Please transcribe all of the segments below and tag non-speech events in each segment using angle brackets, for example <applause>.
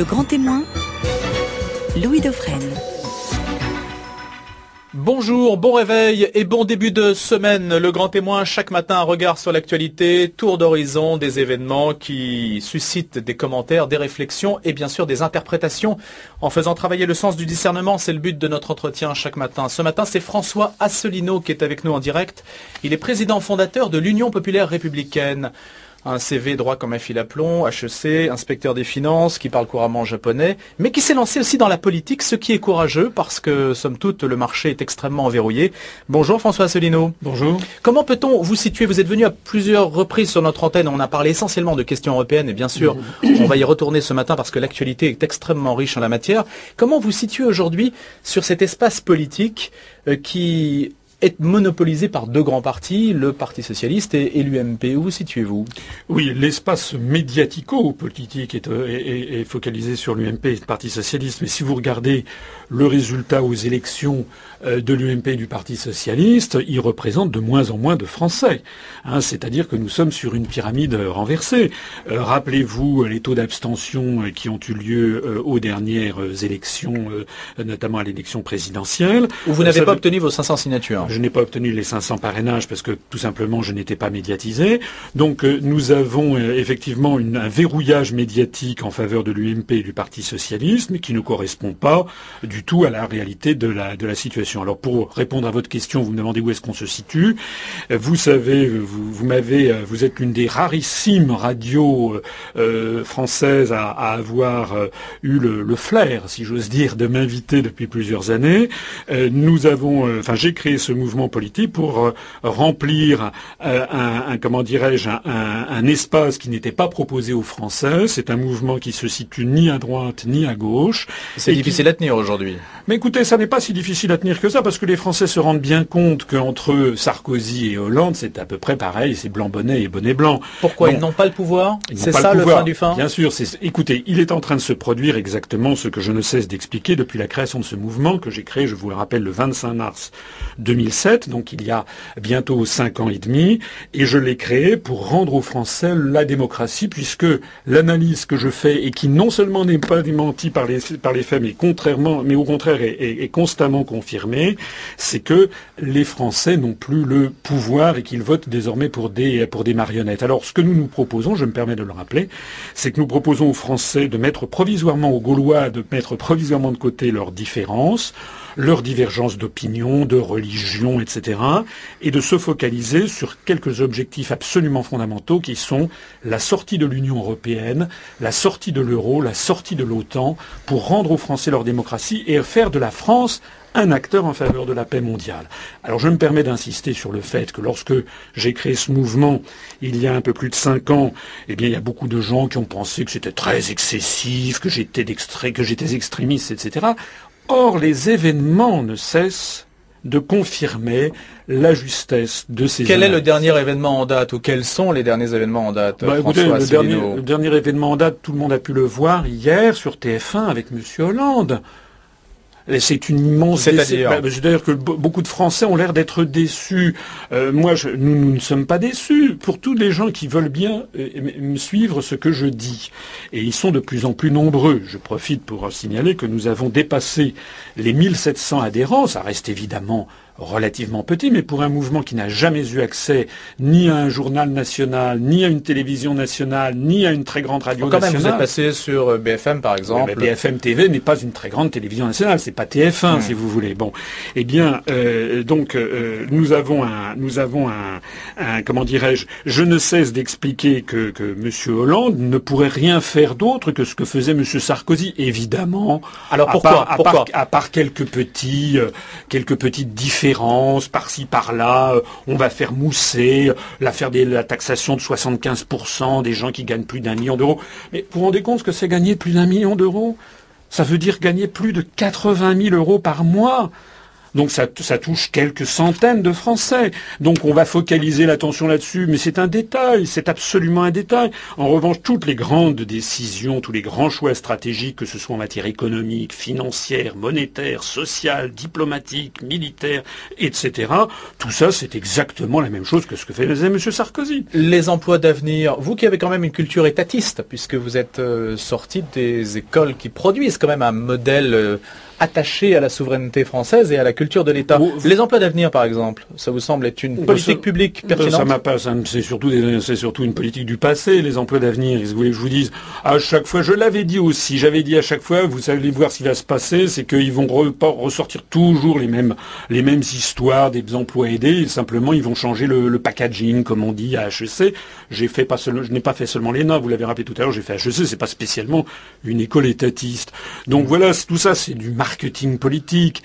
Le grand témoin, Louis Dauphren. Bonjour, bon réveil et bon début de semaine. Le grand témoin, chaque matin, un regard sur l'actualité, tour d'horizon des événements qui suscitent des commentaires, des réflexions et bien sûr des interprétations. En faisant travailler le sens du discernement, c'est le but de notre entretien chaque matin. Ce matin, c'est François Asselineau qui est avec nous en direct. Il est président fondateur de l'Union populaire républicaine un CV droit comme un fil à plomb, HEC, inspecteur des finances, qui parle couramment japonais, mais qui s'est lancé aussi dans la politique, ce qui est courageux parce que, somme toute, le marché est extrêmement verrouillé. Bonjour François Asselineau. Bonjour. Comment peut-on vous situer? Vous êtes venu à plusieurs reprises sur notre antenne. On a parlé essentiellement de questions européennes et bien sûr, on va y retourner ce matin parce que l'actualité est extrêmement riche en la matière. Comment vous situez aujourd'hui sur cet espace politique euh, qui est monopolisé par deux grands partis, le Parti socialiste et, l'UMP. Où situez-vous? Oui, l'espace médiatico-politique est, est, focalisé sur l'UMP et le Parti socialiste. Mais si vous regardez le résultat aux élections euh, de l'UMP et du Parti socialiste, il représente de moins en moins de Français. Hein, c'est-à-dire que nous sommes sur une pyramide renversée. Euh, rappelez-vous les taux d'abstention qui ont eu lieu euh, aux dernières élections, notamment à l'élection présidentielle. Où vous n'avez pas obtenu vos 500 signatures. Je n'ai pas obtenu les 500 parrainages parce que tout simplement je n'étais pas médiatisé. Donc euh, nous avons euh, effectivement un verrouillage médiatique en faveur de l'UMP et du Parti socialiste, mais qui ne correspond pas du tout à la réalité de la, situation. Alors pour répondre à votre question, vous me demandez où est-ce qu'on se situe. Euh, vous savez, vous, m'avez, vous êtes l'une des rarissimes radios françaises à, avoir eu le, le, flair, si j'ose dire, de m'inviter depuis plusieurs années. nous avons, enfin j'ai créé ce mouvement politique pour euh, remplir euh, un, comment dirais-je un, espace qui n'était pas proposé aux Français. C'est un mouvement qui se situe ni à droite ni à gauche. C'est difficile à tenir aujourd'hui. Mais écoutez, ça n'est pas si difficile à tenir que ça parce que les Français se rendent bien compte qu'entre Sarkozy et Hollande, c'est à peu près pareil, c'est blanc bonnet et bonnet blanc. Pourquoi ils n'ont pas le pouvoir C'est ça le, fin du fin. Bien sûr. Écoutez, il est en train de se produire exactement ce que je ne cesse d'expliquer depuis la création de ce mouvement que j'ai créé, je vous le rappelle, le 25 mars 2000 donc il y a bientôt cinq ans et demi, et je l'ai créé pour rendre aux Français la démocratie, puisque l'analyse que je fais et qui non seulement n'est pas démentie par les, par les faits, mais contrairement, au contraire est, est constamment confirmée, c'est que les Français n'ont plus le pouvoir et qu'ils votent désormais pour des, pour des marionnettes. Alors ce que nous nous proposons, je me permets de le rappeler, c'est que nous proposons aux Français de mettre provisoirement aux Gaulois de mettre provisoirement de côté leurs différences, leurs divergences d'opinion, de religion, etc., et de se focaliser sur quelques objectifs absolument fondamentaux qui sont la sortie de l'Union européenne, la sortie de l'euro, la sortie de l'OTAN, pour rendre aux Français leur démocratie et faire de la France un acteur en faveur de la paix mondiale. Alors je me permets d'insister sur le fait que lorsque j'ai créé ce mouvement il y a un peu plus de cinq ans, eh bien il y a beaucoup de gens qui ont pensé que c'était très excessif, que j'étais que j'étais extrémiste, etc. Or, les événements ne cessent de confirmer la justesse de ces Quel est le dernier événement en date ou quels sont les derniers événements en date bah, le, dernier, le, dernier, événement en date, tout le monde a pu le voir hier sur TF1 avec M. Hollande. C'est une immense. C'est-à-dire bah, C'est-à-dire que beaucoup de Français ont l'air d'être déçus. Euh, moi, je, nous, nous, ne sommes pas déçus. Pour tous les gens qui veulent bien euh, me suivre ce que je dis, et ils sont de plus en plus nombreux. Je profite pour signaler que nous avons dépassé les 1700 adhérents. Ça reste évidemment relativement petit, mais pour un mouvement qui n'a jamais eu accès ni à un journal national, ni à une télévision nationale, ni à une très grande radio quand nationale. Même, vous êtes passé sur euh, BFM par exemple. BFM TV n'est pas une très grande télévision nationale, c'est pas TF1 hmm. si vous voulez. Bon, eh bien, euh, donc euh, nous avons un, nous avons un, un comment dirais-je, je ne cesse d'expliquer que que Monsieur Hollande ne pourrait rien faire d'autre que ce que faisait Monsieur Sarkozy, évidemment. Alors pourquoi, à part, à part, quelques petits, quelques petites différences par-ci par-là, euh, on va faire mousser l'affaire de la taxation de 75% des gens qui gagnent plus d'un million d'euros. Mais vous vous rendez compte que c'est gagner plus d'un million d'euros? Ça veut dire gagner plus de 80 000 euros par mois. Donc ça, touche quelques centaines de Français. Donc on va focaliser l'attention là-dessus, mais c'est un détail, c'est absolument un détail. En revanche, toutes les grandes décisions, tous les grands choix stratégiques, que ce soit en matière économique, financière, monétaire, sociale, diplomatique, militaire, etc., tout ça, c'est exactement la même chose que ce que faisait M. Sarkozy. Les emplois d'avenir, vous qui avez quand même une culture étatiste, puisque vous êtes euh, sorti des écoles qui produisent quand même un modèle... Euh, attaché à la souveraineté française et à la culture de l'État. Les emplois d'avenir, par exemple, ça vous semble être une politique publique pertinente? Ça m'a pas, c'est surtout, c'est surtout une politique du passé. Les emplois d'avenir, vous voulez que je vous dise À chaque fois, je l'avais dit aussi. J'avais dit à chaque fois, vous allez voir ce qui va se passer, c'est qu'ils vont ressortir toujours les mêmes, les mêmes histoires des emplois aidés. Et simplement, ils vont changer le, packaging, comme on dit à HEC. J'ai fait pas je n'ai pas fait seulement l'ENA. Vous l'avez rappelé tout à l'heure. J'ai fait HEC. C'est pas spécialement une école étatiste. Donc voilà, tout ça, c'est du marketing marketing politique.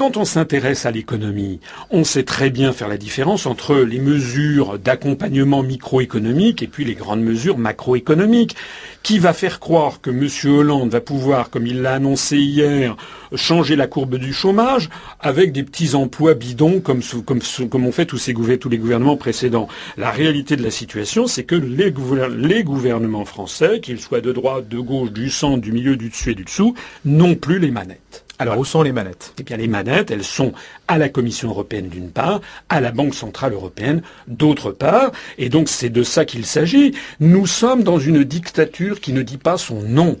Quand on s'intéresse à l'économie, on sait très bien faire la différence entre les mesures d'accompagnement microéconomique et puis les grandes mesures macroéconomiques. Qui va faire croire que M. Hollande va pouvoir, comme il l'a annoncé hier, changer la courbe du chômage avec des petits emplois bidons comme, ont fait tous les gouvernements précédents? La réalité de la situation, c'est que les, les gouvernements français, qu'ils soient de droite, de gauche, du centre, du milieu, du dessus et du dessous, n'ont plus les manettes. Alors, où sont les manettes? Eh bien, les manettes, elles sont à la Commission européenne d'une part, à la Banque centrale européenne d'autre part, et donc c'est de ça qu'il s'agit. Nous sommes dans une dictature qui ne dit pas son nom.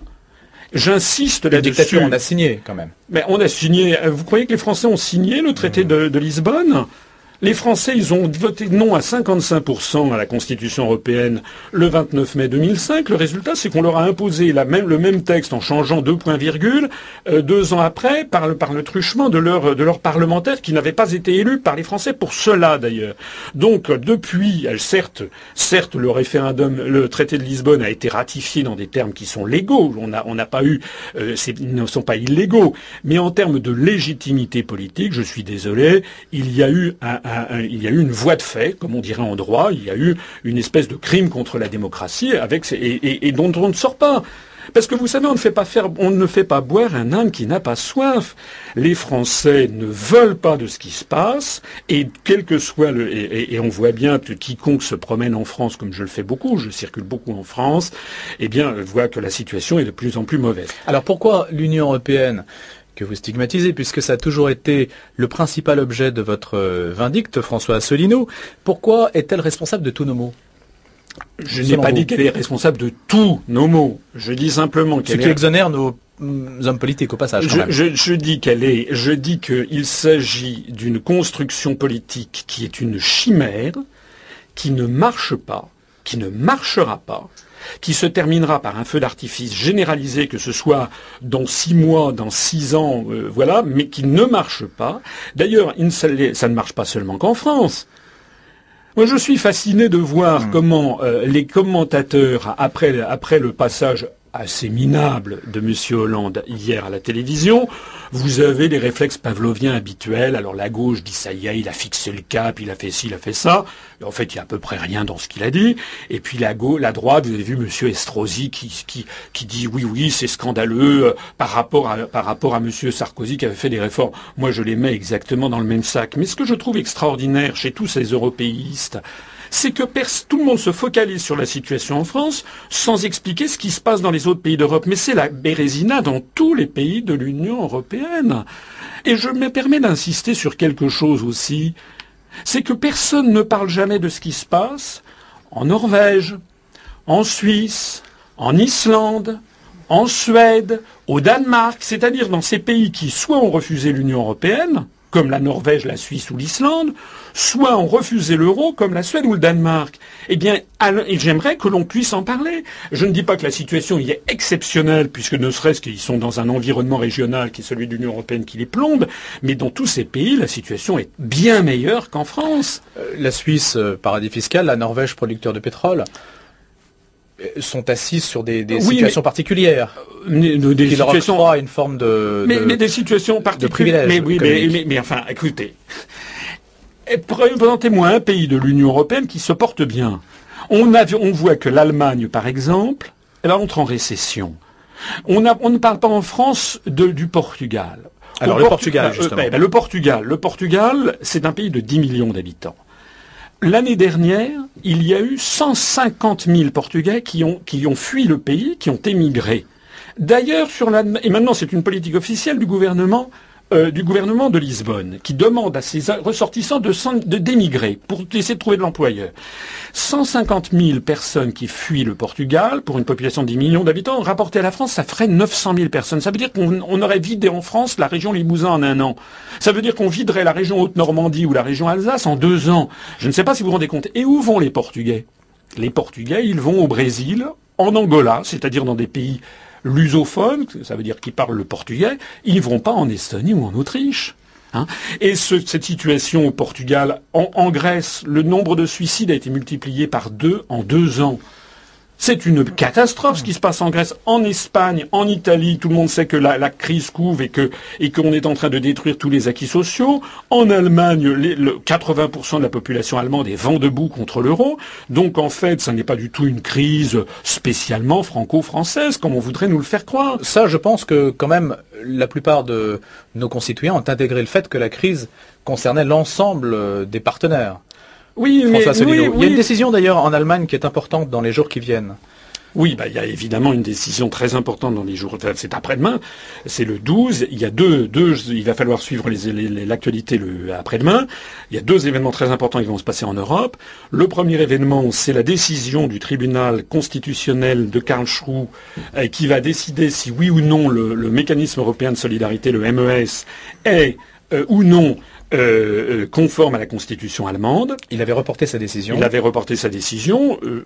J'insiste là-dessus. La dictature, on a signé quand même. Mais on a signé. Vous croyez que les Français ont signé le traité mmh. de Lisbonne? Les Français, ils ont voté non à 55% à la Constitution européenne le 29 mai 2005. Le résultat, c'est qu'on leur a imposé la même, le même texte en changeant deux points virgules euh, deux ans après par le, truchement de leurs de parlementaires qui n'avaient pas été élus par les Français pour cela d'ailleurs. Donc depuis, certes, certes, le référendum, le traité de Lisbonne a été ratifié dans des termes qui sont légaux. On n'a on pas eu, euh, ils ne sont pas illégaux, mais en termes de légitimité politique, je suis désolé, il y a eu un il y a eu une voie de fait, comme on dirait en droit, il y a eu une espèce de crime contre la démocratie avec, et, dont on ne sort pas. Parce que vous savez, on ne fait pas boire un âne qui n'a pas soif. Les Français ne veulent pas de ce qui se passe, et quel que soit le, et, on voit bien que quiconque se promène en France, comme je le fais beaucoup, je circule beaucoup en France, eh bien, voit que la situation est de plus en plus mauvaise. Alors pourquoi l'Union européenne que vous stigmatisez, puisque ça a toujours été le principal objet de votre euh, vindicte, François Asselineau. Pourquoi est-elle responsable de tous nos maux? Je n'ai pas dit qu'elle est responsable de tous nos maux. Je dis simplement qu'elle Ce qui exonère nos mm, hommes politiques au passage. Je, dis qu'elle est, je dis qu'il s'agit d'une construction politique qui est une chimère, qui ne marche pas, qui ne marchera pas, qui se terminera par un feu d'artifice généralisé, que ce soit dans six mois, dans six ans, euh, voilà, mais qui ne marche pas. D'ailleurs, ça ne marche pas seulement qu'en France. Moi, je suis fasciné de voir hmm. comment euh, les commentateurs, après, après le passage assez minable de M. Hollande hier à la télévision, vous avez les réflexes pavloviens habituels. Alors la gauche dit ça y est, il a fixé le cap, il a fait ci, il a fait ça. en fait, il y a à peu près rien dans ce qu'il a dit. Et puis la, gauche, la droite, vous avez vu M. Estrosi qui, dit oui, oui, c'est scandaleux euh, par rapport à M. Sarkozy qui avait fait des réformes. Moi, je les mets exactement dans le même sac. Mais ce que je trouve extraordinaire chez tous ces européistes, c'est que tout le monde se focalise sur la situation en France sans expliquer ce qui se passe dans les autres pays d'Europe. Mais c'est la bérésina dans tous les pays de l'Union européenne. Et je me permets d'insister sur quelque chose aussi, c'est que personne ne parle jamais de ce qui se passe en Norvège, en Suisse, en Islande, en Suède, au Danemark, c'est-à-dire dans ces pays qui soit ont refusé l'Union européenne, comme la Norvège, la Suisse ou l'Islande, soit ont refusé l'euro, comme la Suède ou le Danemark. Eh bien, j'aimerais que l'on puisse en parler. Je ne dis pas que la situation y est exceptionnelle, puisque ne serait-ce qu'ils sont dans un environnement régional qui est celui de l'Union européenne qui les plombe, mais dans tous ces pays, la situation est bien meilleure qu'en France. Euh, la Suisse, euh, paradis fiscal, la Norvège, producteur de pétrole sont assises sur des, situations particulières. des, des qui situations leur une forme de, mais, des situations particulières. mais oui mais, mais, enfin écoutez. Présentez-moi un pays de l'Union européenne qui se porte bien. On, a, on voit que l'Allemagne par exemple elle entre en récession. On, on ne parle pas en France de, du Portugal. Alors le Portugal, justement. Ben, le Portugal, le Portugal, c'est un pays de 10 millions d'habitants. L'année dernière, il y a eu 150 000 Portugais qui ont, qui ont fui le pays, qui ont émigré. D'ailleurs, sur la, et maintenant c'est une politique officielle du gouvernement, euh, du gouvernement de Lisbonne, qui demande à ses ressortissants de, d'émigrer pour essayer de trouver de l'employeur. 150 000 personnes qui fuient le Portugal, pour une population de 10 millions d'habitants, rapporté à la France, ça ferait 900 000 personnes. Ça veut dire qu'on aurait vidé en France la région Limousin en un an. Ça veut dire qu'on viderait la région Haute-Normandie ou la région Alsace en deux ans. Je ne sais pas si vous vous rendez compte. Et où vont les Portugais? Les Portugais, ils vont au Brésil, en Angola, c'est-à-dire dans des pays lusophones, ça veut dire qu'ils parlent le portugais, ils ne vont pas en Estonie ou en Autriche. Hein. et cette situation au Portugal, en, Grèce, le nombre de suicides a été multiplié par deux en deux ans. C'est une catastrophe ce qui se passe en Grèce, en Espagne, en Italie. Tout le monde sait que la, crise couvre et qu'on est en train de détruire tous les acquis sociaux. En Allemagne, le 80% de la population allemande est vent debout contre l'euro. Donc en fait, ça n'est pas du tout une crise spécialement franco-française comme on voudrait nous le faire croire. Ça, je pense que quand même la plupart de nos concitoyens ont intégré le fait que la crise concernait l'ensemble des partenaires. Oui, mais Il y a une décision d'ailleurs en Allemagne qui est importante dans les jours qui viennent. Oui, bah, il y a évidemment une décision très importante dans les jours. C'est après-demain, c'est le 12. Il y a deux, deux. Il va falloir suivre l'actualité le après-demain. Il y a deux événements très importants qui vont se passer en Europe. Le premier événement, c'est la décision du tribunal constitutionnel de Karlsruhe euh, qui va décider si oui ou non le, mécanisme européen de solidarité, le MES, est euh, ou non euh, euh, conforme à la constitution allemande. Il avait reporté sa décision. Il avait reporté sa décision. Euh,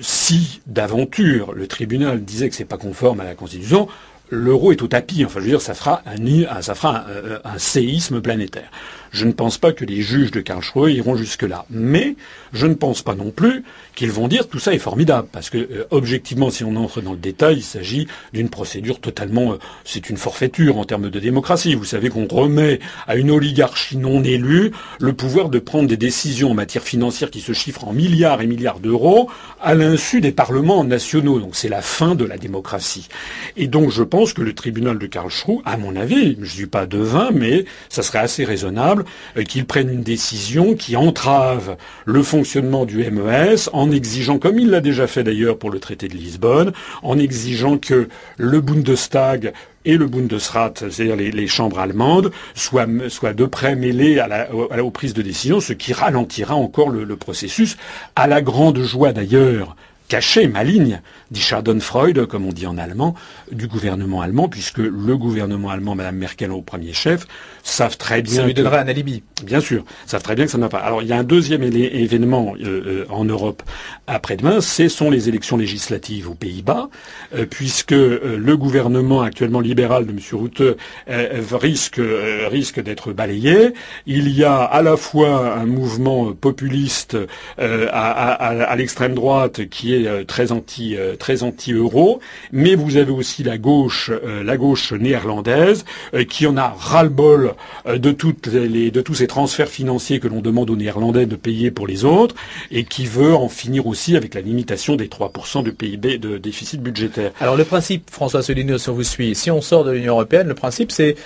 si d'aventure le tribunal disait que c'est pas conforme à la constitution, l'euro est au tapis. Enfin, je veux dire, ça fera un, ça fera un séisme planétaire. Je ne pense pas que les juges de Karlsruhe iront jusque-là. Mais je ne pense pas non plus qu'ils vont dire tout ça est formidable. Parce que, euh, objectivement, si on entre dans le détail, il s'agit d'une procédure totalement... Euh, c'est une forfaiture en termes de démocratie. Vous savez qu'on remet à une oligarchie non élue le pouvoir de prendre des décisions en matière financière qui se chiffrent en milliards et milliards d'euros à l'insu des parlements nationaux. Donc c'est la fin de la démocratie. Et donc je pense que le tribunal de Karlsruhe, à mon avis, je ne suis pas devin, mais ça serait assez raisonnable, euh, qu'ils prennent une décision qui entrave le fonctionnement du MES en exigeant, comme il l'a déjà fait d'ailleurs pour le traité de Lisbonne, en exigeant que le Bundestag et le Bundesrat, c'est-à-dire les, chambres allemandes, soient, de près mêlés à la, aux prises de décision, ce qui ralentira encore le processus, à la grande joie d'ailleurs cachée, maligne, dit Schadenfreude, comme on dit en allemand, du gouvernement allemand, puisque le gouvernement allemand, Madame Merkel au premier chef, savent très bien. Ça lui donnerait un alibi. Bien sûr, savent très bien que ça n'a pas. Alors il y a un deuxième événement euh, euh, en Europe après-demain, ce sont les élections législatives aux Pays-Bas, euh, puisque le gouvernement actuellement libéral de M. Rutte risque, risque d'être balayé. Il y a à la fois un mouvement populiste à, l'extrême droite qui est très anti très anti-euro, mais vous avez aussi la gauche, la gauche néerlandaise, qui en a ras-le-bol euh, de, toutes les, de tous ces transferts financiers que l'on demande aux Néerlandais de payer pour les autres et qui veut en finir aussi avec la limitation des 3% de PIB de déficit budgétaire. Alors le principe, François Solino, si on vous suit, si on sort de l'Union européenne, le principe c'est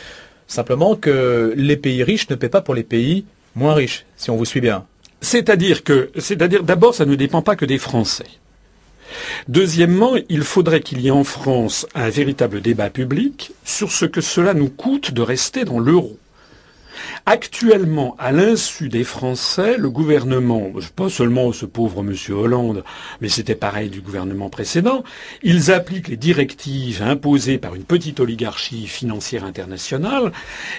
simplement que les pays riches ne paient pas pour les pays moins riches, si on vous suit bien. C'est-à-dire que, c'est-à-dire d'abord, ça ne dépend pas que des Français. Deuxièmement, il faudrait qu'il y ait en France un véritable débat public sur ce que cela nous coûte de rester dans l'euro. Actuellement, à l'insu des Français, le gouvernement, pas seulement ce pauvre monsieur Hollande, mais c'était pareil du gouvernement précédent, ils appliquent les directives imposées par une petite oligarchie financière internationale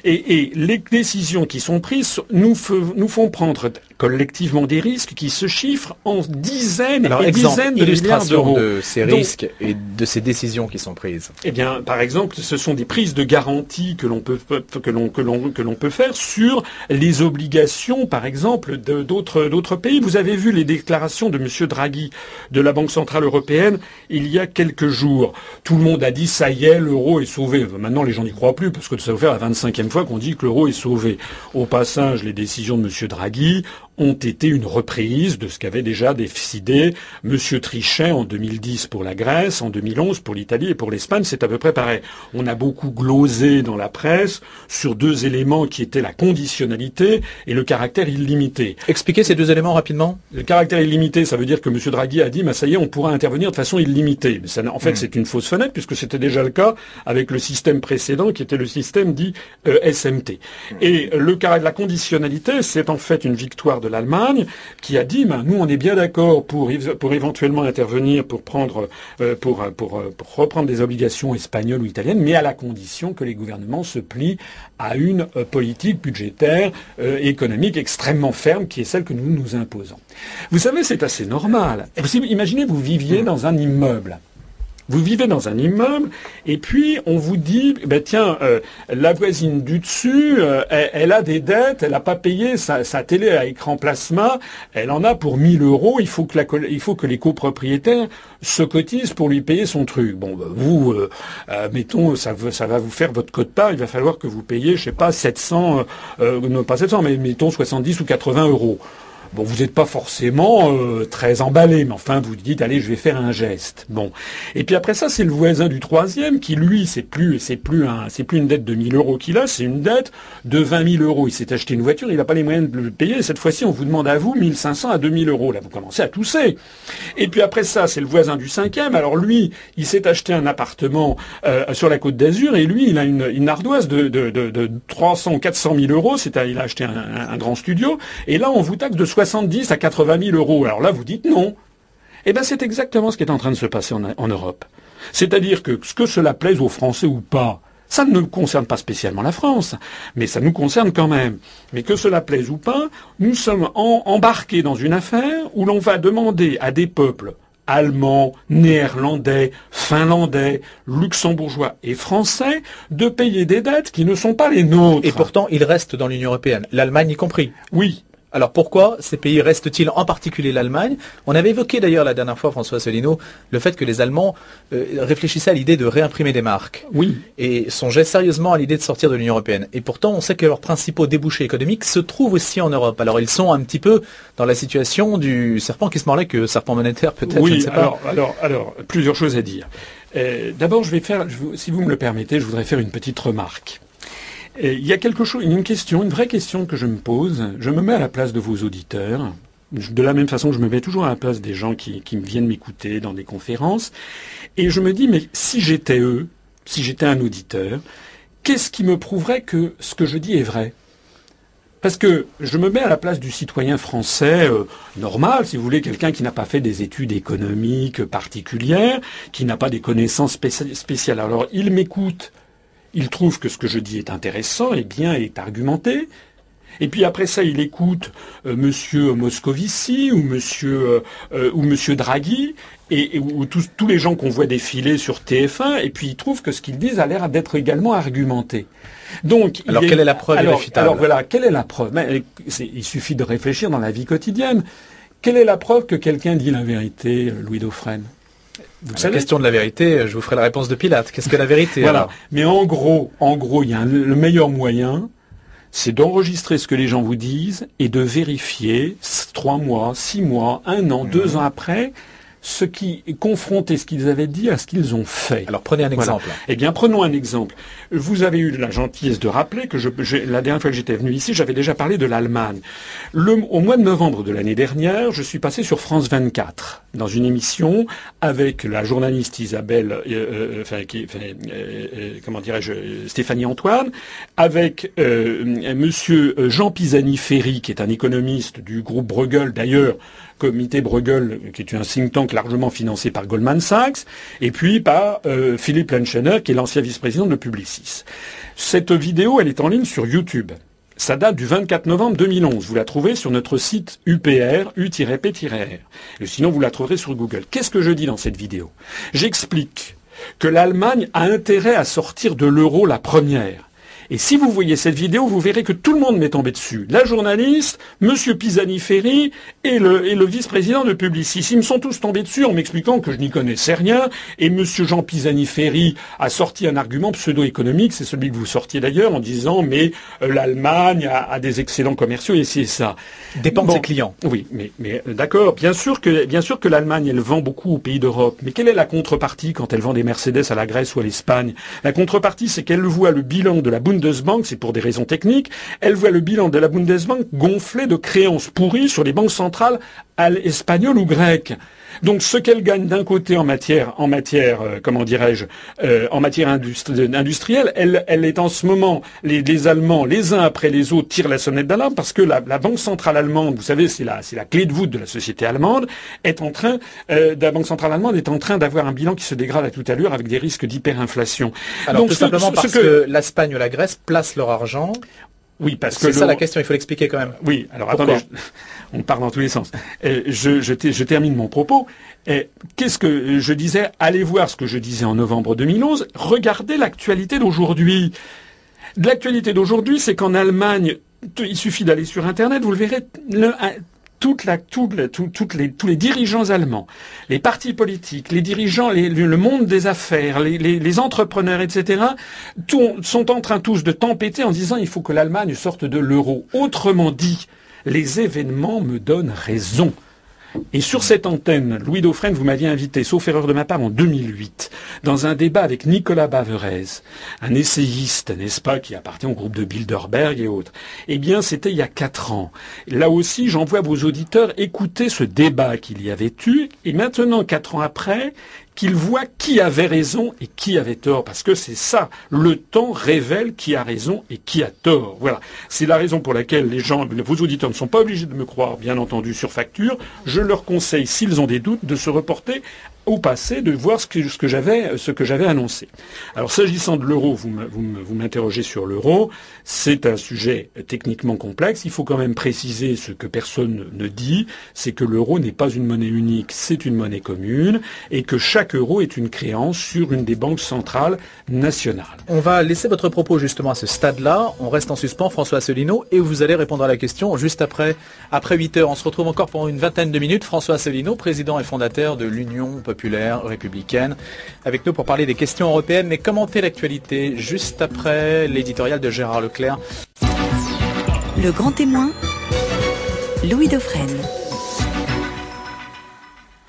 et, les décisions qui sont prises nous, font prendre collectivement des risques qui se chiffrent en dizaines et dizaines de milliards d'euros. de ces risques et de ces décisions qui sont prises. Eh bien, par exemple, ce sont des prises de garantie que l'on peut que l'on que l'on que l'on peut faire sur les obligations, par exemple, d'autres pays. Vous avez vu les déclarations de M. Draghi de la Banque centrale européenne il y a quelques jours. Tout le monde a dit ça y est, l'euro est sauvé. Maintenant, les gens n'y croient plus parce que ça va faire la 25e fois qu'on dit que l'euro est sauvé. Au passage, les décisions de M. Draghi ont été une reprise de ce qu'avait déjà décidé M. Trichet en 2010 pour la Grèce, en 2011 pour l'Italie et pour l'Espagne. C'est à peu près pareil. On a beaucoup glosé dans la presse sur deux éléments qui étaient la conditionnalité et le caractère illimité. Expliquez ces deux éléments rapidement. Le caractère illimité, ça veut dire que M. Draghi a dit, bah, ça y est, on pourra intervenir de façon illimitée. Mais ça, en fait, hmm. c'est une fausse fenêtre puisque c'était déjà le cas avec le système précédent qui était le système dit euh, SMT. Et le la conditionnalité, c'est en fait une victoire de l'Allemagne qui a dit, ben, nous, on est bien d'accord pour, pour éventuellement intervenir pour prendre, euh, pour, pour, pour, reprendre des obligations espagnoles ou italiennes, mais à la condition que les gouvernements se plient à une euh, politique budgétaire et économique extrêmement ferme qui est celle que nous nous imposons. Vous savez, c'est assez normal. Imaginez, vous viviez dans un immeuble. Vous vivez dans un immeuble et puis on vous dit, ben tiens, euh, la voisine du dessus, euh, elle, a des dettes, elle n'a pas payé sa, télé à écran plasma, elle en a pour 1000 euros, il faut que, la, il faut que les copropriétaires se cotisent pour lui payer son truc. Bon, ben, vous, euh, mettons, ça, ça va vous faire votre code part, il va falloir que vous payiez, je sais pas, 700, non pas 700, mais mettons 70 ou 80 euros. Bon, vous n'êtes pas forcément euh, très emballé, mais enfin, vous dites, allez, je vais faire un geste. Bon. Et puis après ça, c'est le voisin du troisième qui, lui, c'est plus, c'est plus un, c'est plus une dette de 1000 euros qu'il a, c'est une dette de 20 000 euros. Il s'est acheté une voiture, il n'a pas les moyens de le payer. Et cette fois-ci, on vous demande à vous 1500 à 2000 euros. Là, vous commencez à tousser. Et puis après ça, c'est le voisin du cinquième. Alors lui, il s'est acheté un appartement euh, sur la côte d'Azur et lui, il a une, une ardoise de, de, de, de 300, 400 000 euros. C'est il a acheté un, un, grand studio. Et là, on vous taxe de 70 à 80 000 euros. Alors là, vous dites non. Eh bien, c'est exactement ce qui est en train de se passer en, Europe. C'est-à-dire que ce que cela plaise aux Français ou pas, ça ne concerne pas spécialement la France, mais ça nous concerne quand même. Mais que cela plaise ou pas, nous sommes embarqués dans une affaire où l'on va demander à des peuples allemands, néerlandais, finlandais, luxembourgeois et français de payer des dettes qui ne sont pas les nôtres. Et pourtant, ils restent dans l'Union européenne, l'Allemagne y compris. Oui, alors pourquoi ces pays restent-ils, en particulier l'Allemagne? On avait évoqué d'ailleurs la dernière fois, François Asselineau, le fait que les Allemands euh, réfléchissaient à l'idée de réimprimer des marques. Oui. Et songeaient sérieusement à l'idée de sortir de l'Union européenne. Et pourtant, on sait que leurs principaux débouchés économiques se trouvent aussi en Europe. Alors ils sont un petit peu dans la situation du serpent qui se mordait que serpent monétaire peut-être. Oui, je ne sais alors, pas. alors, alors, plusieurs choses à dire. Euh, d'abord, je vais faire, si vous me le permettez, je voudrais faire une petite remarque. Il y a quelque chose, une question, une vraie question que je me pose. Je me mets à la place de vos auditeurs. De la même façon que je me mets toujours à la place des gens qui, viennent m'écouter dans des conférences. Et je me dis, mais si j'étais eux, si j'étais un auditeur, qu'est-ce qui me prouverait que ce que je dis est vrai? Parce que je me mets à la place du citoyen français euh, normal, si vous voulez, quelqu'un qui n'a pas fait des études économiques particulières, qui n'a pas des connaissances spéciales. Alors il m'écoute il trouve que ce que je dis est intéressant et bien est argumenté. Et puis après ça, il écoute euh, Monsieur Moscovici ou Monsieur euh, euh, ou Monsieur Draghi et, ou tous, tous les gens qu'on voit défiler sur TF1, et puis il trouve que ce qu'ils disent a l'air d'être également argumenté. Donc, alors quelle est la preuve alors, alors voilà, quelle est la preuve? Il suffit de réfléchir dans la vie quotidienne. Quelle est la preuve que quelqu'un dit la vérité, Louis Dauphren? La question de la vérité, je vous ferai la réponse de Pilate. Qu'est-ce que la vérité Voilà. Mais en gros, en gros, il y a le meilleur moyen, c'est d'enregistrer ce que les gens vous disent et de vérifier trois mois, six mois, un an, deux mmh. ans après ce qui confronter ce qu'ils avaient dit à ce qu'ils ont fait. Alors prenez un exemple. Eh bien, prenons un exemple. Vous avez eu la gentillesse de rappeler que je, la dernière fois que j'étais venu ici, j'avais déjà parlé de l'Allemagne. au mois de novembre de l'année dernière, je suis passé sur France 24 dans une émission avec la journaliste Isabelle, euh, euh, enfin, qui, euh, comment dirais-je, Stéphanie Antoine, avec Monsieur Jean Pisani-Ferry, qui est un économiste du groupe Bruegel, d'ailleurs comité Bruegel, qui est un think tank largement financé par Goldman Sachs, et puis par euh, Philippe Lenschener, qui est l'ancien vice-président de Publicis. Cette vidéo, elle est en ligne sur YouTube. Ça date du 24 novembre 2011. Vous la trouvez sur notre site UPR, U-P-R. sinon, vous la trouverez sur Google. Qu'est-ce que je dis dans cette vidéo? J'explique que l'Allemagne a intérêt à sortir de l'euro la première Et si vous voyez cette vidéo, vous verrez que tout le monde m'est tombé dessus. La journaliste, Monsieur Pisani-Ferry et le, et le vice-président de Publicis. Ils me sont tous tombés dessus en m'expliquant que je n'y connaissais rien. Et Monsieur Jean Pisani-Ferry a sorti un argument pseudo-économique, c'est celui que vous sortiez d'ailleurs, en disant mais euh, l'Allemagne a, des excédents commerciaux et c'est ça. Dépend de ses clients. Oui, mais, mais euh, d'accord, bien sûr que bien sûr que l'Allemagne elle vend beaucoup aux pays d'Europe. Mais quelle est la contrepartie quand elle vend des Mercedes à la Grèce ou à l'Espagne? La contrepartie, c'est qu'elle voit le bilan de la Bundesbank, c'est pour des raisons techniques, elle voit le bilan de la Bundesbank gonflé de créances pourries sur les banques centrales espagnoles ou grecques. Donc ce qu'elle gagne d'un côté en matière, en matière, euh, comment dirais-je, euh, en matière industrielle, elle, elle est en ce moment, les, Allemands, les uns après les autres, tirent la sonnette d'alarme parce que la, banque centrale allemande, vous savez, c'est la, c'est la clé de voûte de la société allemande, est en train, euh, la banque centrale allemande est en train d'avoir un bilan qui se dégrade à toute allure avec des risques d'hyperinflation. Alors Donc, tout simplement parce que, l'Espagne ou la Grèce placent leur argent oui, parce que c'est ça la question. Il faut l'expliquer quand même. Oui. Alors attendez, <laughs> on part dans tous les sens. Je, je, termine mon propos. Qu'est-ce que je disais? Allez voir ce que je disais en novembre 2011. Regardez l'actualité d'aujourd'hui. L'actualité d'aujourd'hui, c'est qu'en Allemagne, il suffit d'aller sur Internet, vous le verrez, toute la, toutes les, tous les dirigeants allemands, les partis politiques, les dirigeants, le monde des affaires, les, entrepreneurs, etc., sont en train tous de tempêter en disant il faut que l'Allemagne sorte de l'euro. Autrement dit, les événements me donnent raison. Et sur cette antenne, Louis Dauphren, vous m'aviez invité, sauf erreur de ma part, en 2008, dans un débat avec Nicolas Baverez, un essayiste, n'est-ce pas, qui appartient au groupe de Bilderberg et autres. Eh bien, c'était il y a quatre ans. Là aussi, j'envoie vos auditeurs écouter ce débat qu'il y avait eu, et maintenant, quatre ans après, qu'il voit qui avait raison et qui avait tort, parce que c'est ça, le temps révèle qui a raison et qui a tort. Voilà, c'est la raison pour laquelle les gens, vos auditeurs ne sont pas obligés de me croire, bien entendu, sur facture. Je leur conseille, s'ils ont des doutes, de se reporter au passé de voir ce que, j'avais annoncé. Alors s'agissant de l'euro, vous m'interrogez sur l'euro, c'est un sujet techniquement complexe. Il faut quand même préciser ce que personne ne dit, c'est que l'euro n'est pas une monnaie unique, c'est une monnaie commune, et que chaque euro est une créance sur une des banques centrales nationales. On va laisser votre propos justement à ce stade-là. On reste en suspens, François Asselineau, et vous allez répondre à la question juste après après 8 heures. On se retrouve encore pour une vingtaine de minutes. François Asselineau, président et fondateur de l'Union républicaine, avec nous pour parler des questions européennes et commenter l'actualité juste après l'éditorial de Gérard Leclerc. Le grand témoin, Louis Dauphren.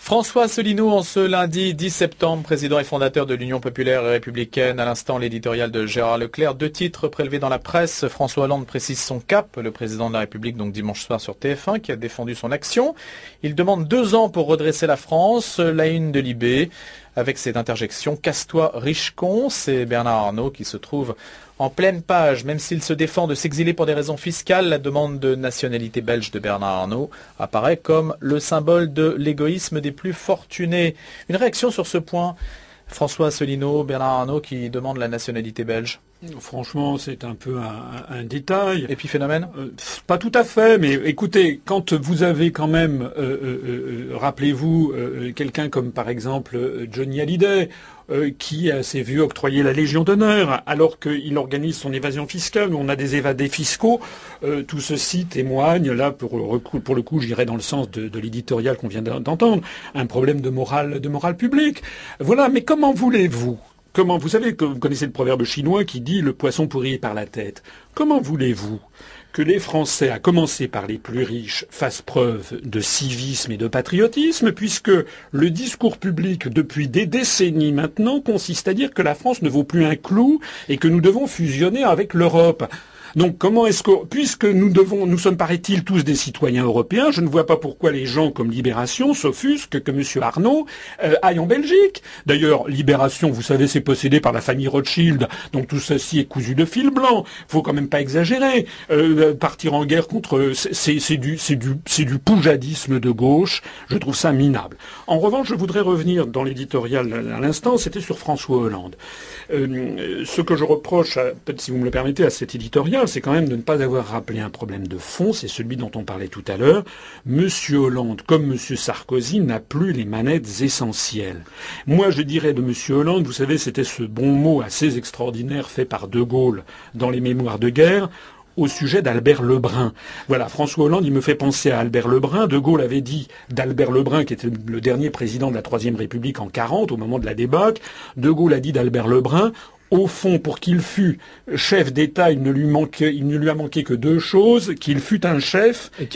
François Asselineau, en ce lundi 10 septembre, président et fondateur de l'Union populaire républicaine. À l'instant, l'éditorial de Gérard Leclerc. Deux titres prélevés dans la presse. François Hollande précise son cap. Le président de la République, donc dimanche soir sur TF1, qui a défendu son action. Il demande deux ans pour redresser la France. La une de Libé avec cette interjection Casse-toi Richecon. C'est Bernard Arnault qui se trouve en pleine page. Même s'il se défend de s'exiler pour des raisons fiscales, la demande de nationalité belge de Bernard Arnault apparaît comme le symbole de l'égoïsme des plus fortunés. Une réaction sur ce point François Asselineau, Bernard Arnault qui demande la nationalité belge Franchement, c'est un peu un, détail. Et puis phénomène euh, Pas tout à fait, mais écoutez, quand vous avez quand même, euh, euh, rappelez-vous, quelqu'un comme par exemple Johnny Hallyday, qui s'est vu octroyer la Légion d'honneur alors qu'il organise son évasion fiscale, on a des évadés fiscaux, tout ceci témoigne, là pour le coup, pour le coup j'irai dans le sens de, de l'éditorial qu'on vient d'entendre, un problème de morale, de morale publique. Voilà, mais comment voulez-vous Comment vous savez que vous connaissez le proverbe chinois qui dit le poisson pourri par la tête. Comment voulez-vous que les Français, à commencer par les plus riches, fassent preuve de civisme et de patriotisme, puisque le discours public depuis des décennies maintenant consiste à dire que la France ne vaut plus un clou et que nous devons fusionner avec l'Europe? Donc comment est-ce que, puisque nous sommes paraît-il tous des citoyens européens, je ne vois pas pourquoi les gens comme Libération s'offusquent que M. Arnaud euh, aille en Belgique. D'ailleurs, Libération, vous savez, c'est possédé par la famille Rothschild, donc tout ceci est cousu de fil blanc. Faut quand même pas exagérer. Euh, partir en guerre contre, c'est du, poujadisme de gauche. Je trouve ça minable. En revanche, je voudrais revenir dans l'éditorial à l'instant, c'était sur François Hollande. Euh, ce que je reproche, si vous me le permettez, à cet éditorial c'est quand même de ne pas avoir rappelé un problème de fond, c'est celui dont on parlait tout à l'heure. Monsieur Hollande, comme Monsieur Sarkozy, n'a plus les manettes essentielles. Moi, je dirais de Monsieur Hollande, vous savez, c'était ce bon mot assez extraordinaire fait par De Gaulle dans les mémoires de guerre au sujet d'Albert Lebrun. Voilà, François Hollande, il me fait penser à Albert Lebrun. De Gaulle avait dit d'Albert Lebrun, qui était le dernier président de la Troisième République en 40, au moment de la débâcle. De Gaulle a dit d'Albert Lebrun, au fond, pour qu'il fût chef d'État, il ne lui manquait, il ne lui a manqué que deux choses, qu'il fût un chef et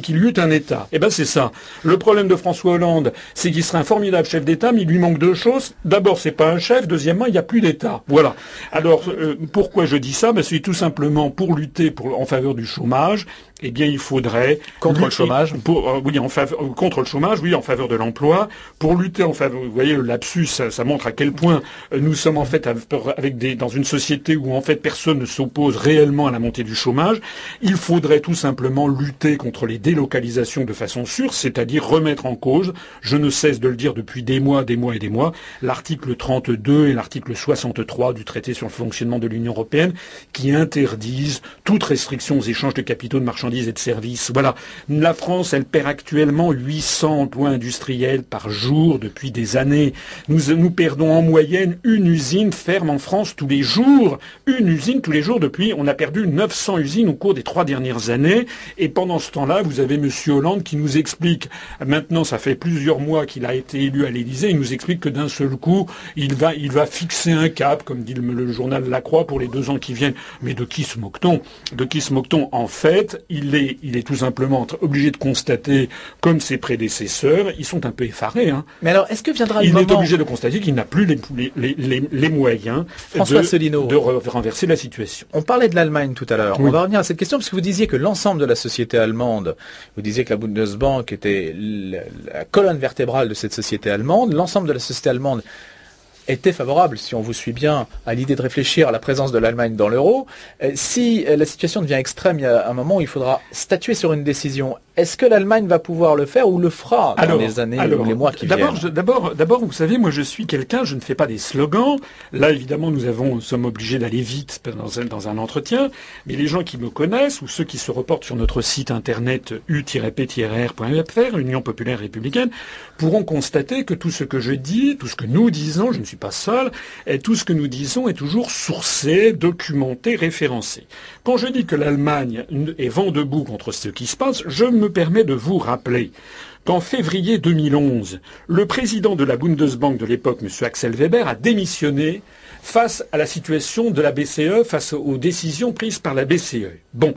qu'il eût un État. Eh ben, c'est ça. Le problème de François Hollande, c'est qu'il serait un formidable chef d'État, mais il lui manque deux choses. D'abord, c'est pas un chef. Deuxièmement, il n'y a plus d'État. Voilà. Alors, euh, pourquoi je dis ça? Ben, c'est tout simplement pour lutter pour, en faveur du chômage eh bien, il faudrait contre le chômage. Pour, euh, oui, en faveur, euh, contre le chômage, oui, en faveur de l'emploi, pour lutter en faveur. Vous voyez, le lapsus, ça, montre à quel point euh, nous sommes en fait avec des dans une société où en fait personne ne s'oppose réellement à la montée du chômage. Il faudrait tout simplement lutter contre les délocalisations de façon sûre, c'est-à-dire remettre en cause. Je ne cesse de le dire depuis des mois, des mois et des mois, l'article 32 et l'article 63 du traité sur le fonctionnement de l'Union européenne qui interdisent toute restriction aux échanges de capitaux de marchandises et de services. Voilà. La France, elle perd actuellement 800 emplois industriels par jour depuis des années. Nous, nous perdons en moyenne une usine ferme en France tous les jours. Une usine tous les jours depuis, on a perdu 900 usines au cours des trois dernières années. Et pendant ce temps-là, vous avez Monsieur Hollande qui nous explique, maintenant ça fait plusieurs mois qu'il a été élu à l'Élysée, il nous explique que d'un seul coup, il va, il va fixer un cap, comme dit le, journal La Croix, pour les deux ans qui viennent. Mais de qui se moque-t-on? De qui se moque-t-on? En fait, il est, tout simplement obligé de constater, comme ses prédécesseurs, ils sont un peu effarés. Hein. Mais alors, est-ce que viendra le il moment... est obligé de constater qu'il n'a plus les, moyens de, renverser la situation. On parlait de l'Allemagne tout à l'heure. On va revenir à cette question parce que vous disiez que l'ensemble de la société allemande, vous disiez que la Bundesbank était la colonne vertébrale de cette société allemande. L'ensemble de la société allemande était favorable, si on vous suit bien, à l'idée de réfléchir à la présence de l'Allemagne dans l'euro. Euh, si euh, la situation devient extrême, il y a un moment où il faudra statuer sur une décision. Est-ce que l'Allemagne va pouvoir le faire ou le fera dans les années ou les mois qui d'abord, viennent D'abord, d'abord, vous savez, moi je suis quelqu'un, je ne fais pas des slogans. Là, évidemment, nous avons, sommes obligés d'aller vite dans un, dans un entretien, mais les gens qui me connaissent ou ceux qui se reportent sur notre site internet u-p-r.fr, Union populaire républicaine, pourront constater que tout ce que je dis, tout ce que nous disons, je ne suis pas seul, et tout ce que nous disons est toujours sourcé, documenté, référencé. Quand je dis que l'Allemagne est vent debout contre ce qui se passe, je me permets de vous rappeler qu'en février 2011, le président de la Bundesbank de l'époque, M. Axel Weber, a démissionné face à la situation de la BCE, face aux décisions prises par la BCE. Bon.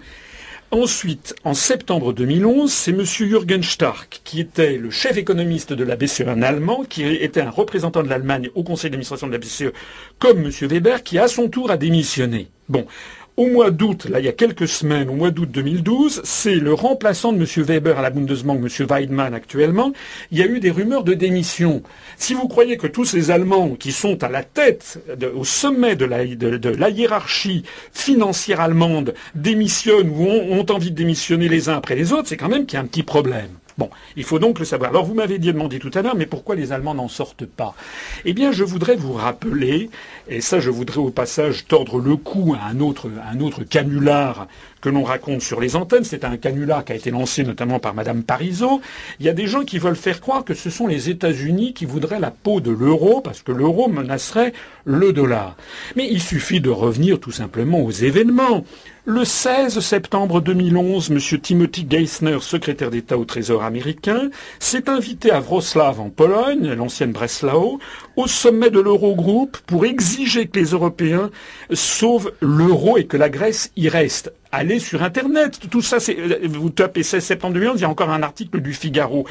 Ensuite, en septembre 2011, c'est M. Jürgen Stark, qui était le chef économiste de la BCE, un Allemand, qui était un représentant de l'Allemagne au conseil d'administration de la BCE, comme M. Weber, qui à son tour a démissionné. Bon. Au mois d'août, là, il y a quelques semaines, au mois d'août 2012, c'est le remplaçant de M. Weber à la Bundesbank, M. Weidmann actuellement. Il y a eu des rumeurs de démission. Si vous croyez que tous ces Allemands qui sont à la tête, au sommet de la, de, la, hiérarchie financière allemande démissionnent ou ont envie de démissionner les uns après les autres, c'est quand même qu'il y a un petit problème. Bon, il faut donc le savoir. Alors vous m'avez demandé tout à l'heure, mais pourquoi les Allemands n'en sortent pas? Eh bien, je voudrais vous rappeler, et ça je voudrais au passage tordre le cou à un autre, un autre canular que l'on raconte sur les antennes. C'est un canular qui a été lancé notamment par Madame Parizeau. Il y a des gens qui veulent faire croire que ce sont les États-Unis qui voudraient la peau de l'euro parce que l'euro menacerait le dollar. Mais il suffit de revenir tout simplement aux événements. Le 16 septembre 2011, M. Timothy Geithner, secrétaire d'État au Trésor américain, s'est invité à Wrocław en Pologne, l'ancienne Breslau, au sommet de l'Eurogroupe pour exiger que les Européens sauvent l'euro et que la Grèce y reste allez sur Internet. Tout ça, c'est, vous tapez 16 septembre 2011, il y a encore un article du Figaro.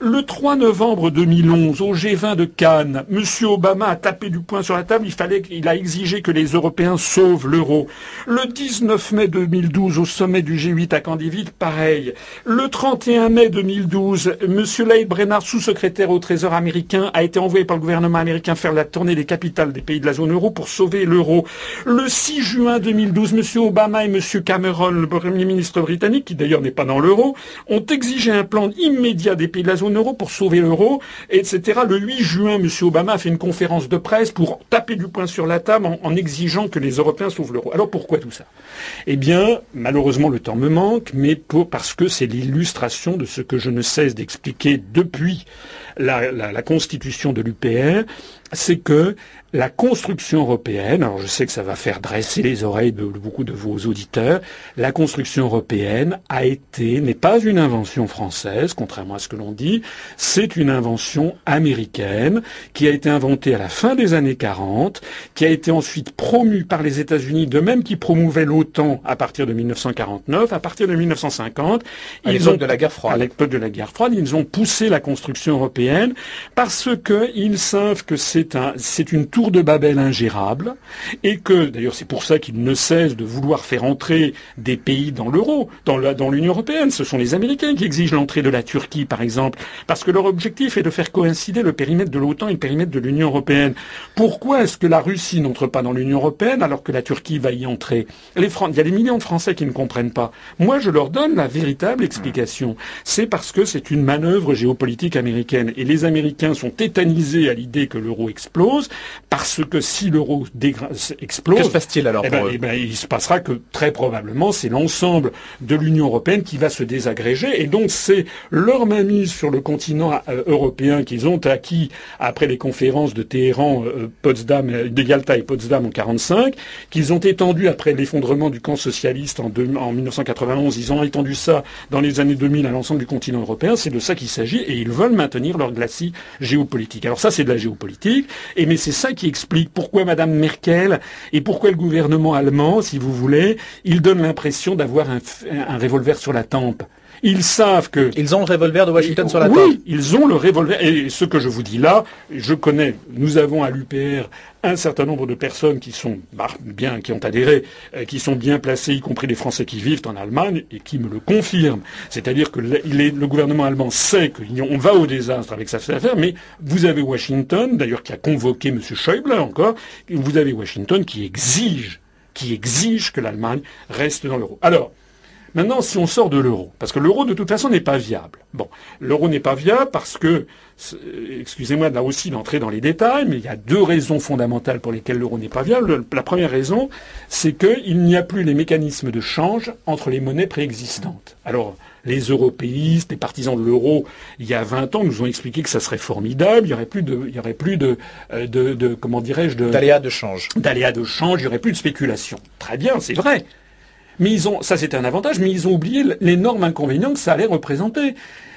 Le 3 novembre 2011, au G20 de Cannes, M. Obama a tapé du poing sur la table, il fallait, il a exigé que les Européens sauvent l'euro. Le 19 mai 2012, au sommet du G8 à Candiville, pareil. Le 31 mai 2012, M. Leigh Brennard, sous-secrétaire au Trésor américain, a été envoyé par le gouvernement américain faire la tournée des capitales des pays de la zone euro pour sauver l'euro. Le 6 juin 2012, M. Obama et M. Cameron Cameron, le Premier ministre britannique, qui d'ailleurs n'est pas dans l'euro, ont exigé un plan immédiat des pays de la zone euro pour sauver l'euro, etc. Le 8 juin, M. Obama a fait une conférence de presse pour taper du poing sur la table en, exigeant que les Européens sauvent l'euro. Alors pourquoi tout ça? Eh bien, malheureusement, le temps me manque, mais parce que c'est l'illustration de ce que je ne cesse d'expliquer depuis la constitution de l'UPR, c'est que la construction européenne, alors je sais que ça va faire dresser les oreilles de, beaucoup de vos auditeurs, la construction européenne a été, n'est pas une invention française, contrairement à ce que l'on dit, c'est une invention américaine qui a été inventée à la fin des années 40, qui a été ensuite promue par les États-Unis, de même qu'ils promouvaient l'OTAN à partir de 1949, à partir de 1950. À l'époque de la guerre froide. À l'époque de la guerre froide, ils ont poussé la construction européenne parce qu'ils savent que c'est c'est une tour de Babel ingérable, et que, d'ailleurs c'est pour ça qu'ils ne cessent de vouloir faire entrer des pays dans l'euro, dans l'Union européenne. Ce sont les Américains qui exigent l'entrée de la Turquie, par exemple, parce que leur objectif est de faire coïncider le périmètre de l'OTAN et le périmètre de l'Union européenne. Pourquoi est-ce que la Russie n'entre pas dans l'Union européenne alors que la Turquie va y entrer? Il y a des millions de Français qui ne comprennent pas. Moi, je leur donne la véritable explication. C'est parce que c'est une manœuvre géopolitique américaine. Et les Américains sont tétanisés à l'idée que l'euro explose parce que si l'euro explose, que se passe-t-il alors eh ben, eh ben, Il se passera que très probablement c'est l'ensemble de l'Union européenne qui va se désagréger, et donc c'est leur mainmise sur le continent euh, européen qu'ils ont acquis après les conférences de Téhéran, euh, Potsdam, euh, de Yalta et Potsdam en 45, qu'ils ont étendu après l'effondrement du camp socialiste en, en 1991, ils ont étendu ça dans les années 2000 à l'ensemble du continent européen. C'est de ça qu'il s'agit, et ils veulent maintenir leur glacis géopolitique. Alors ça, c'est de la géopolitique, et mais c'est ça qui explique pourquoi Madame Merkel et pourquoi le gouvernement allemand, si vous voulez, il donne l'impression d'avoir un, revolver sur la tempe. Ils savent que... Ils ont le revolver de Washington sur la tempe. Oui, ils ont le revolver. Et ce que je vous dis là, je connais, nous avons à l'UPR un certain nombre de personnes qui sont bah, bien, qui ont adhéré, euh, qui sont bien placées, y compris les Français qui vivent en Allemagne, et qui me le confirment. C'est-à-dire que le, le gouvernement allemand sait qu'on va au désastre avec sa affaire, mais vous avez Washington, d'ailleurs qui a convoqué M. Schäuble encore, vous avez Washington qui exige qui exige que l'Allemagne reste dans l'euro. Alors, Maintenant, si on sort de l'euro, parce que l'euro de toute façon n'est pas viable. Bon, l'euro n'est pas viable parce que, excusez-moi là aussi d'entrer dans les détails, mais il y a deux raisons fondamentales pour lesquelles l'euro n'est pas viable. La première raison, c'est qu'il n'y a plus les mécanismes de change entre les monnaies préexistantes. Alors, les européistes, les partisans de l'euro, il y a 20 ans, nous ont expliqué que ça serait formidable, il y aurait plus de, il y aurait plus de, euh, de, de comment dirais-je, de... D'aléas de change. D'aléas de change, il y aurait plus de spéculation. Très bien, c'est vrai. Mais ils ont, ça c'était un avantage, mais ils ont oublié l'énorme inconvénient que ça allait représenter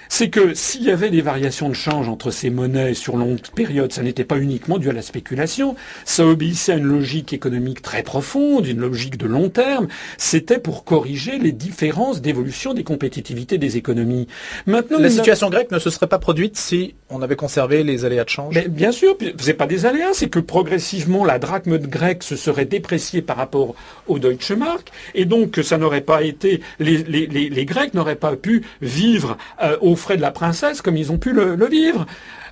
c'est que s'il y avait des variations de change entre ces monnaies sur longue période, ça n'était pas uniquement dû à la spéculation, ça obéissait à une logique économique très profonde, une logique de long terme, c'était pour corriger les différences d'évolution des compétitivités des économies. Maintenant, la situation grecque ne se serait pas produite si on avait conservé les aléas de change. Mais Bien sûr, c'est pas des aléas, c'est que progressivement la drachme grecque se serait dépréciée par rapport au Deutsche Mark, et donc ça n'aurait pas été, les, les, les, Grecs n'auraient pas pu vivre euh, au frais de la princesse comme ils ont pu le vivre.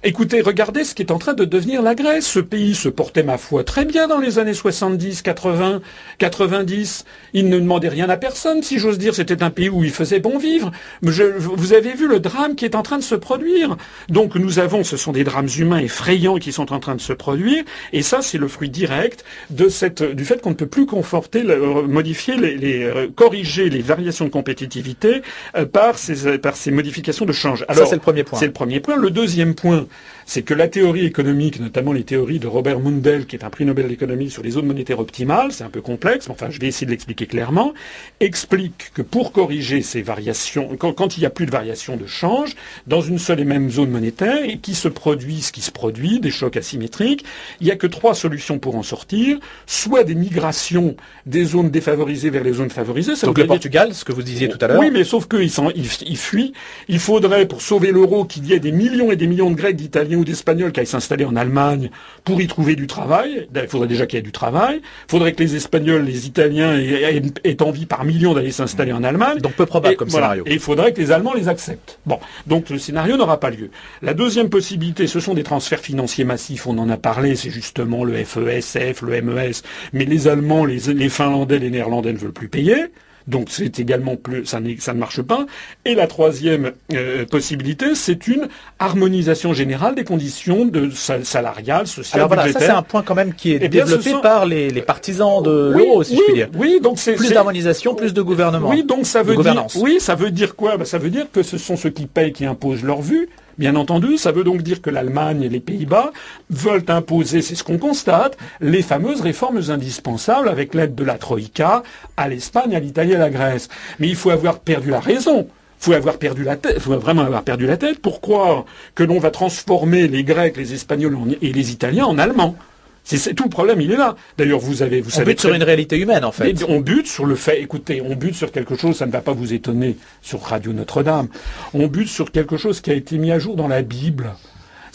Écoutez, regardez ce qui est en train de devenir la Grèce. Ce pays se portait, ma foi, très bien dans les années 70, 80, 90. Il ne demandait rien à personne, si j'ose dire. C'était un pays où il faisait bon vivre. vous avez vu le drame qui est en train de se produire. Donc nous avons, ce sont des drames humains effrayants qui sont en train de se produire. Et ça, c'est le fruit direct de cette, du fait qu'on ne peut plus conforter, modifier, les, euh, corriger les variations de compétitivité euh, par, ces, par ces modifications de change. Alors, ça, c'est le premier point. C'est le premier point. Le deuxième point, c'est que la théorie économique, notamment les théories de Robert Mundell, qui est un prix Nobel d'économie sur les zones monétaires optimales, c'est un peu complexe, mais enfin je vais essayer de l'expliquer clairement, explique que pour corriger ces variations, quand, il n'y a plus de variations de change, dans une seule et même zone monétaire, et qui se produit ce qui se produit, des chocs asymétriques, il n'y a que trois solutions pour en sortir, soit des migrations des zones défavorisées vers les zones favorisées. Donc le Portugal, ce que vous disiez tout à l'heure. Oui, mais sauf qu'ils ils fuient. Il faudrait, pour sauver l'euro, qu'il y ait des millions et des millions de Grecs d'Italiens ou d'Espagnols qui aillent s'installer en Allemagne pour y trouver du travail. Il faudrait déjà qu'il y ait du travail. Il faudrait que les Espagnols, les Italiens aient, envie par millions d'aller s'installer en Allemagne. Donc peu probable comme scénario. Et il faudrait que les Allemands les acceptent. Bon, donc le scénario n'aura pas lieu. La deuxième possibilité, ce sont des transferts financiers massifs. On en a parlé, c'est justement le FESF, le MES. Mais les Allemands, les, les Finlandais, les Néerlandais ne veulent plus payer. Donc c'est également plus, ça, ça, ne marche pas. Et la troisième euh, possibilité, c'est une harmonisation générale des conditions de salariales, sociales, Alors voilà, ça c'est un point quand même qui est eh développé par les, les, partisans de l'euro, si je puis dire. Oui, donc c'est plus d'harmonisation, plus de gouvernement. Oui, donc ça veut dire, oui, ça veut dire quoi? Ben, ça veut dire que ce sont ceux qui payent qui imposent leur vue. Bien entendu, ça veut donc dire que l'Allemagne et les Pays-Bas veulent imposer, c'est ce qu'on constate, les fameuses réformes indispensables avec l'aide de la Troïka à l'Espagne, à l'Italie et à la Grèce. Mais il faut avoir perdu la raison. Faut avoir perdu la tête, faut vraiment avoir perdu la tête pour croire que l'on va transformer les Grecs, les Espagnols et les Italiens en Allemands? C'est tout le problème, il est là. D'ailleurs, vous avez, vous on savez, bute sur une réalité humaine, en fait. On bute sur le fait. Écoutez, on bute sur quelque chose. Ça ne va pas vous étonner sur Radio Notre-Dame. On bute sur quelque chose qui a été mis à jour dans la Bible.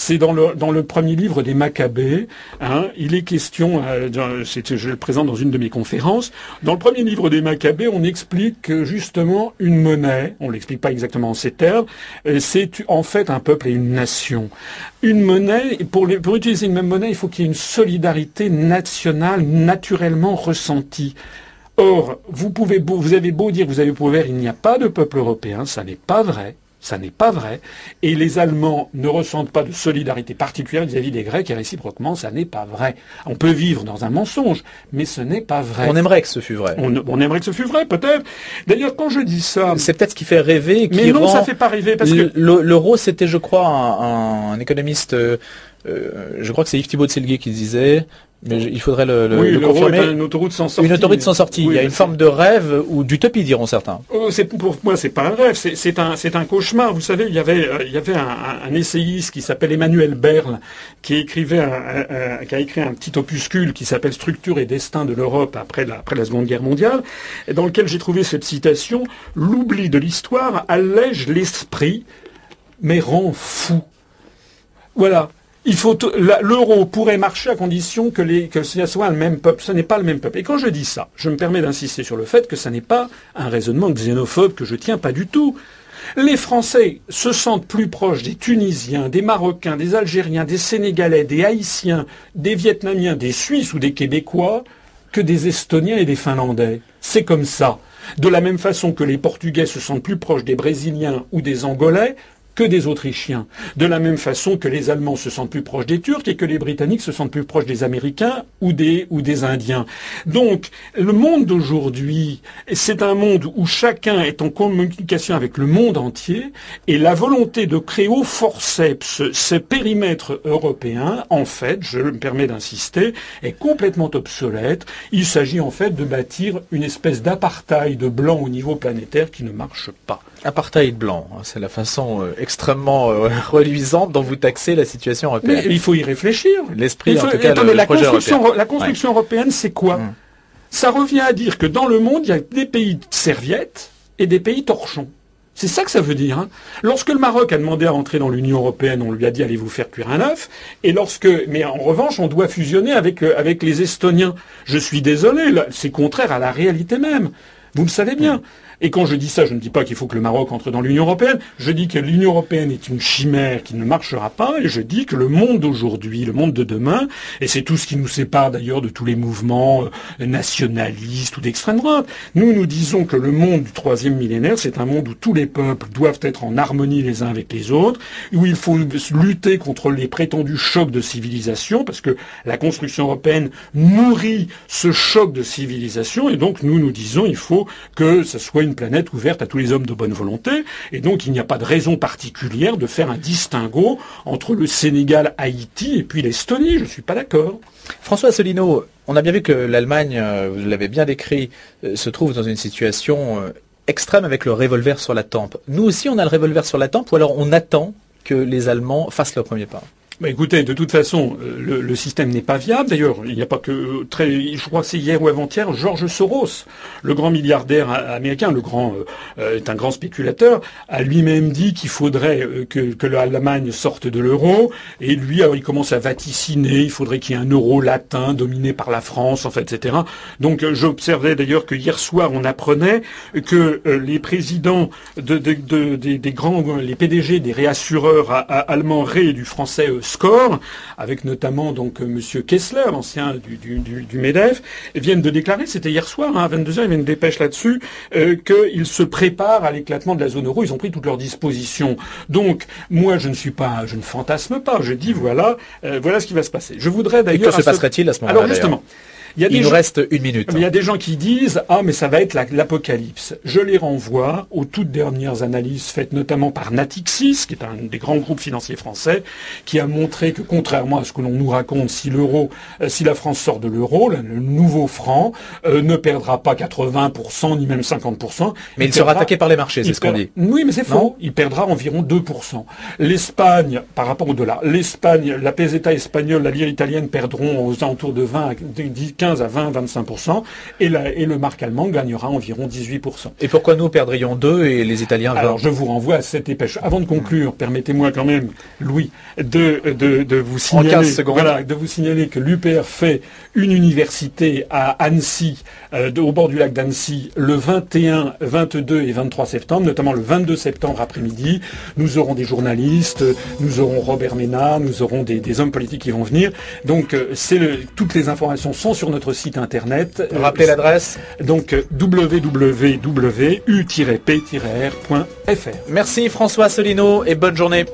C'est dans le, premier livre des Maccabées. Hein, il est question, euh, je le présente dans une de mes conférences, dans le premier livre des Maccabées, on explique que justement une monnaie, on l'explique pas exactement en ces termes, euh, c'est en fait un peuple et une nation. Une monnaie, pour, utiliser une même monnaie, il faut qu'il y ait une solidarité nationale naturellement ressentie. Or, vous pouvez vous avez beau dire, vous avez beau il n'y a pas de peuple européen, ça n'est pas vrai. Ça n'est pas vrai. Et les Allemands ne ressentent pas de solidarité particulière vis-à-vis des Grecs et réciproquement, ça n'est pas vrai. On peut vivre dans un mensonge, mais ce n'est pas vrai. On aimerait que ce fût vrai. On, aimerait que ce fût vrai, peut-être. D'ailleurs, quand je dis ça... C'est peut-être ce qui fait rêver. Qui mais non, ça fait pas rêver. Parce que... L'euro, c'était, je crois, un, économiste... Euh, euh, je crois que c'est Yves Thibault de Selguet qui disait mais il faudrait le, le, oui, le confirmer. Une autoroute sans sortie. Une autoroute sans sortie. il y a une forme de rêve ou d'utopie, diront certains. Oh, pour moi, c'est pas un rêve, c'est un, cauchemar. Vous savez, il y avait, euh, il y avait un, un, essayiste qui s'appelle Emmanuel Berle, qui écrivait, un, qui a écrit un petit opuscule qui s'appelle Structure et destin de l'Europe après la, après la Seconde Guerre mondiale, dans lequel j'ai trouvé cette citation l'oubli de l'histoire allège l'esprit, mais rend fou. Voilà il faut l'euro pourrait marcher à condition que, que ce soit le même peuple. Ce n'est pas le même peuple. Et quand je dis ça, je me permets d'insister sur le fait que ce n'est pas un raisonnement xénophobe que je tiens pas du tout. Les Français se sentent plus proches des Tunisiens, des Marocains, des Algériens, des Sénégalais, des Haïtiens, des Vietnamiens, des Suisses ou des Québécois que des Estoniens et des Finlandais. C'est comme ça. De la même façon que les Portugais se sentent plus proches des Brésiliens ou des Angolais que des Autrichiens. De la même façon que les Allemands se sentent plus proches des Turcs et que les Britanniques se sentent plus proches des Américains ou des, ou des Indiens. Donc, le monde d'aujourd'hui, c'est un monde où chacun est en communication avec le monde entier et la volonté de créer au forceps ce périmètre européen, en fait, je me permets d'insister, est complètement obsolète. Il s'agit en fait de bâtir une espèce d'apartheid blanc au niveau planétaire qui ne marche pas. Apartheid blanc, hein, c'est la façon euh, extrêmement euh, <laughs> reluisante dont vous taxez la situation européenne. Mais il faut y réfléchir. L'esprit, en tout cas, la, construction, la construction européenne, c'est quoi hum. Ça revient à dire que dans le monde, il y a des pays serviettes et des pays torchons. C'est ça que ça veut dire. Hein. Lorsque le Maroc a demandé à rentrer dans l'Union européenne, on lui a dit allez vous faire cuire un œuf? Et lorsque, mais en revanche, on doit fusionner avec euh, avec les Estoniens. Je suis désolé, c'est contraire à la réalité même. Vous le savez bien. Hum. Et quand je dis ça, je ne dis pas qu'il faut que le Maroc entre dans l'Union européenne. Je dis que l'Union européenne est une chimère qui ne marchera pas. Et je dis que le monde d'aujourd'hui, le monde de demain, et c'est tout ce qui nous sépare d'ailleurs de tous les mouvements euh, nationalistes ou d'extrême droite. Nous, nous disons que le monde du troisième millénaire, c'est un monde où tous les peuples doivent être en harmonie les uns avec les autres, où il faut lutter contre les prétendus chocs de civilisation, parce que la construction européenne nourrit ce choc de civilisation. Et donc, nous, nous disons, il faut que ce soit planète ouverte à tous les hommes de bonne volonté, et donc il n'y a pas de raison particulière de faire un distinguo entre le Sénégal, Haïti et puis l'Estonie. Je ne suis pas d'accord. François Asselineau, on a bien vu que l'Allemagne, euh, vous l'avez bien décrit, euh, se trouve dans une situation euh, extrême avec le revolver sur la tempe. Nous aussi, on a le revolver sur la tempe, ou alors on attend que les Allemands fassent leur premier pas? Écoutez, de toute façon, euh, le, système n'est pas viable. D'ailleurs, il n'y a pas que euh, très, je crois que c'est hier ou avant-hier, George Soros, le grand milliardaire américain, le grand euh, est un grand spéculateur, a lui-même dit qu'il faudrait que, l'Allemagne sorte de l'euro. Et lui, alors, il commence à vaticiner. Il faudrait qu'il y ait un euro latin dominé par la France, en fait, etc. Donc, j'observais d'ailleurs que hier soir, on apprenait que les présidents de, de, des grands, les PDG des réassureurs allemands Ré et du français score, avec notamment donc Monsieur Kessler, l'ancien du, du, Medef, viennent de déclarer, c'était hier soir, hein, à 22h, il y une dépêche là-dessus, qu'ils se préparent à l'éclatement de la zone euro. Ils ont pris toutes leurs dispositions. Donc, moi, je ne suis pas, je ne fantasme pas. Je dis voilà, voilà ce qui va se passer. Je voudrais d'ailleurs. Et que se passerait-il à ce moment-là Alors justement. Il, nous reste une minute. Il y a des gens qui disent ah mais ça va être l'apocalypse. Je les renvoie aux toutes dernières analyses faites notamment par Natixis, qui est un des grands groupes financiers français, qui a montré que contrairement à ce que l'on nous raconte, si l'euro, euh, si la France sort de l'euro, le nouveau franc euh, ne perdra pas 80% ni même 50%. Mais il, sera attaqué par les marchés, c'est ce qu'on dit. Oui, mais c'est faux. Il perdra environ 2%. L'Espagne, par rapport au dollar, l'Espagne, la peseta espagnole, la lire italienne perdront aux alentours de 20 à 10, 15 à 20, 25%, et, et le marque allemand gagnera environ 18%. Et pourquoi nous perdrions 2 et les Italiens 20 Alors je vous renvoie à cette dépêche. Avant de conclure, permettez-moi quand même, Louis, de, de, vous signaler, voilà, de vous signaler que l'UPR fait une université à Annecy, euh, au bord du lac d'Annecy, le 21, 22 et 23 septembre, notamment le 22 septembre après-midi. Nous aurons des journalistes, nous aurons Robert Ménard, nous aurons des, hommes politiques qui vont venir. Donc euh, c'est toutes les informations sont sur notre site internet. Rappelez l'adresse. Donc www.u-p-r.fr. Merci François Solino et bonne journée.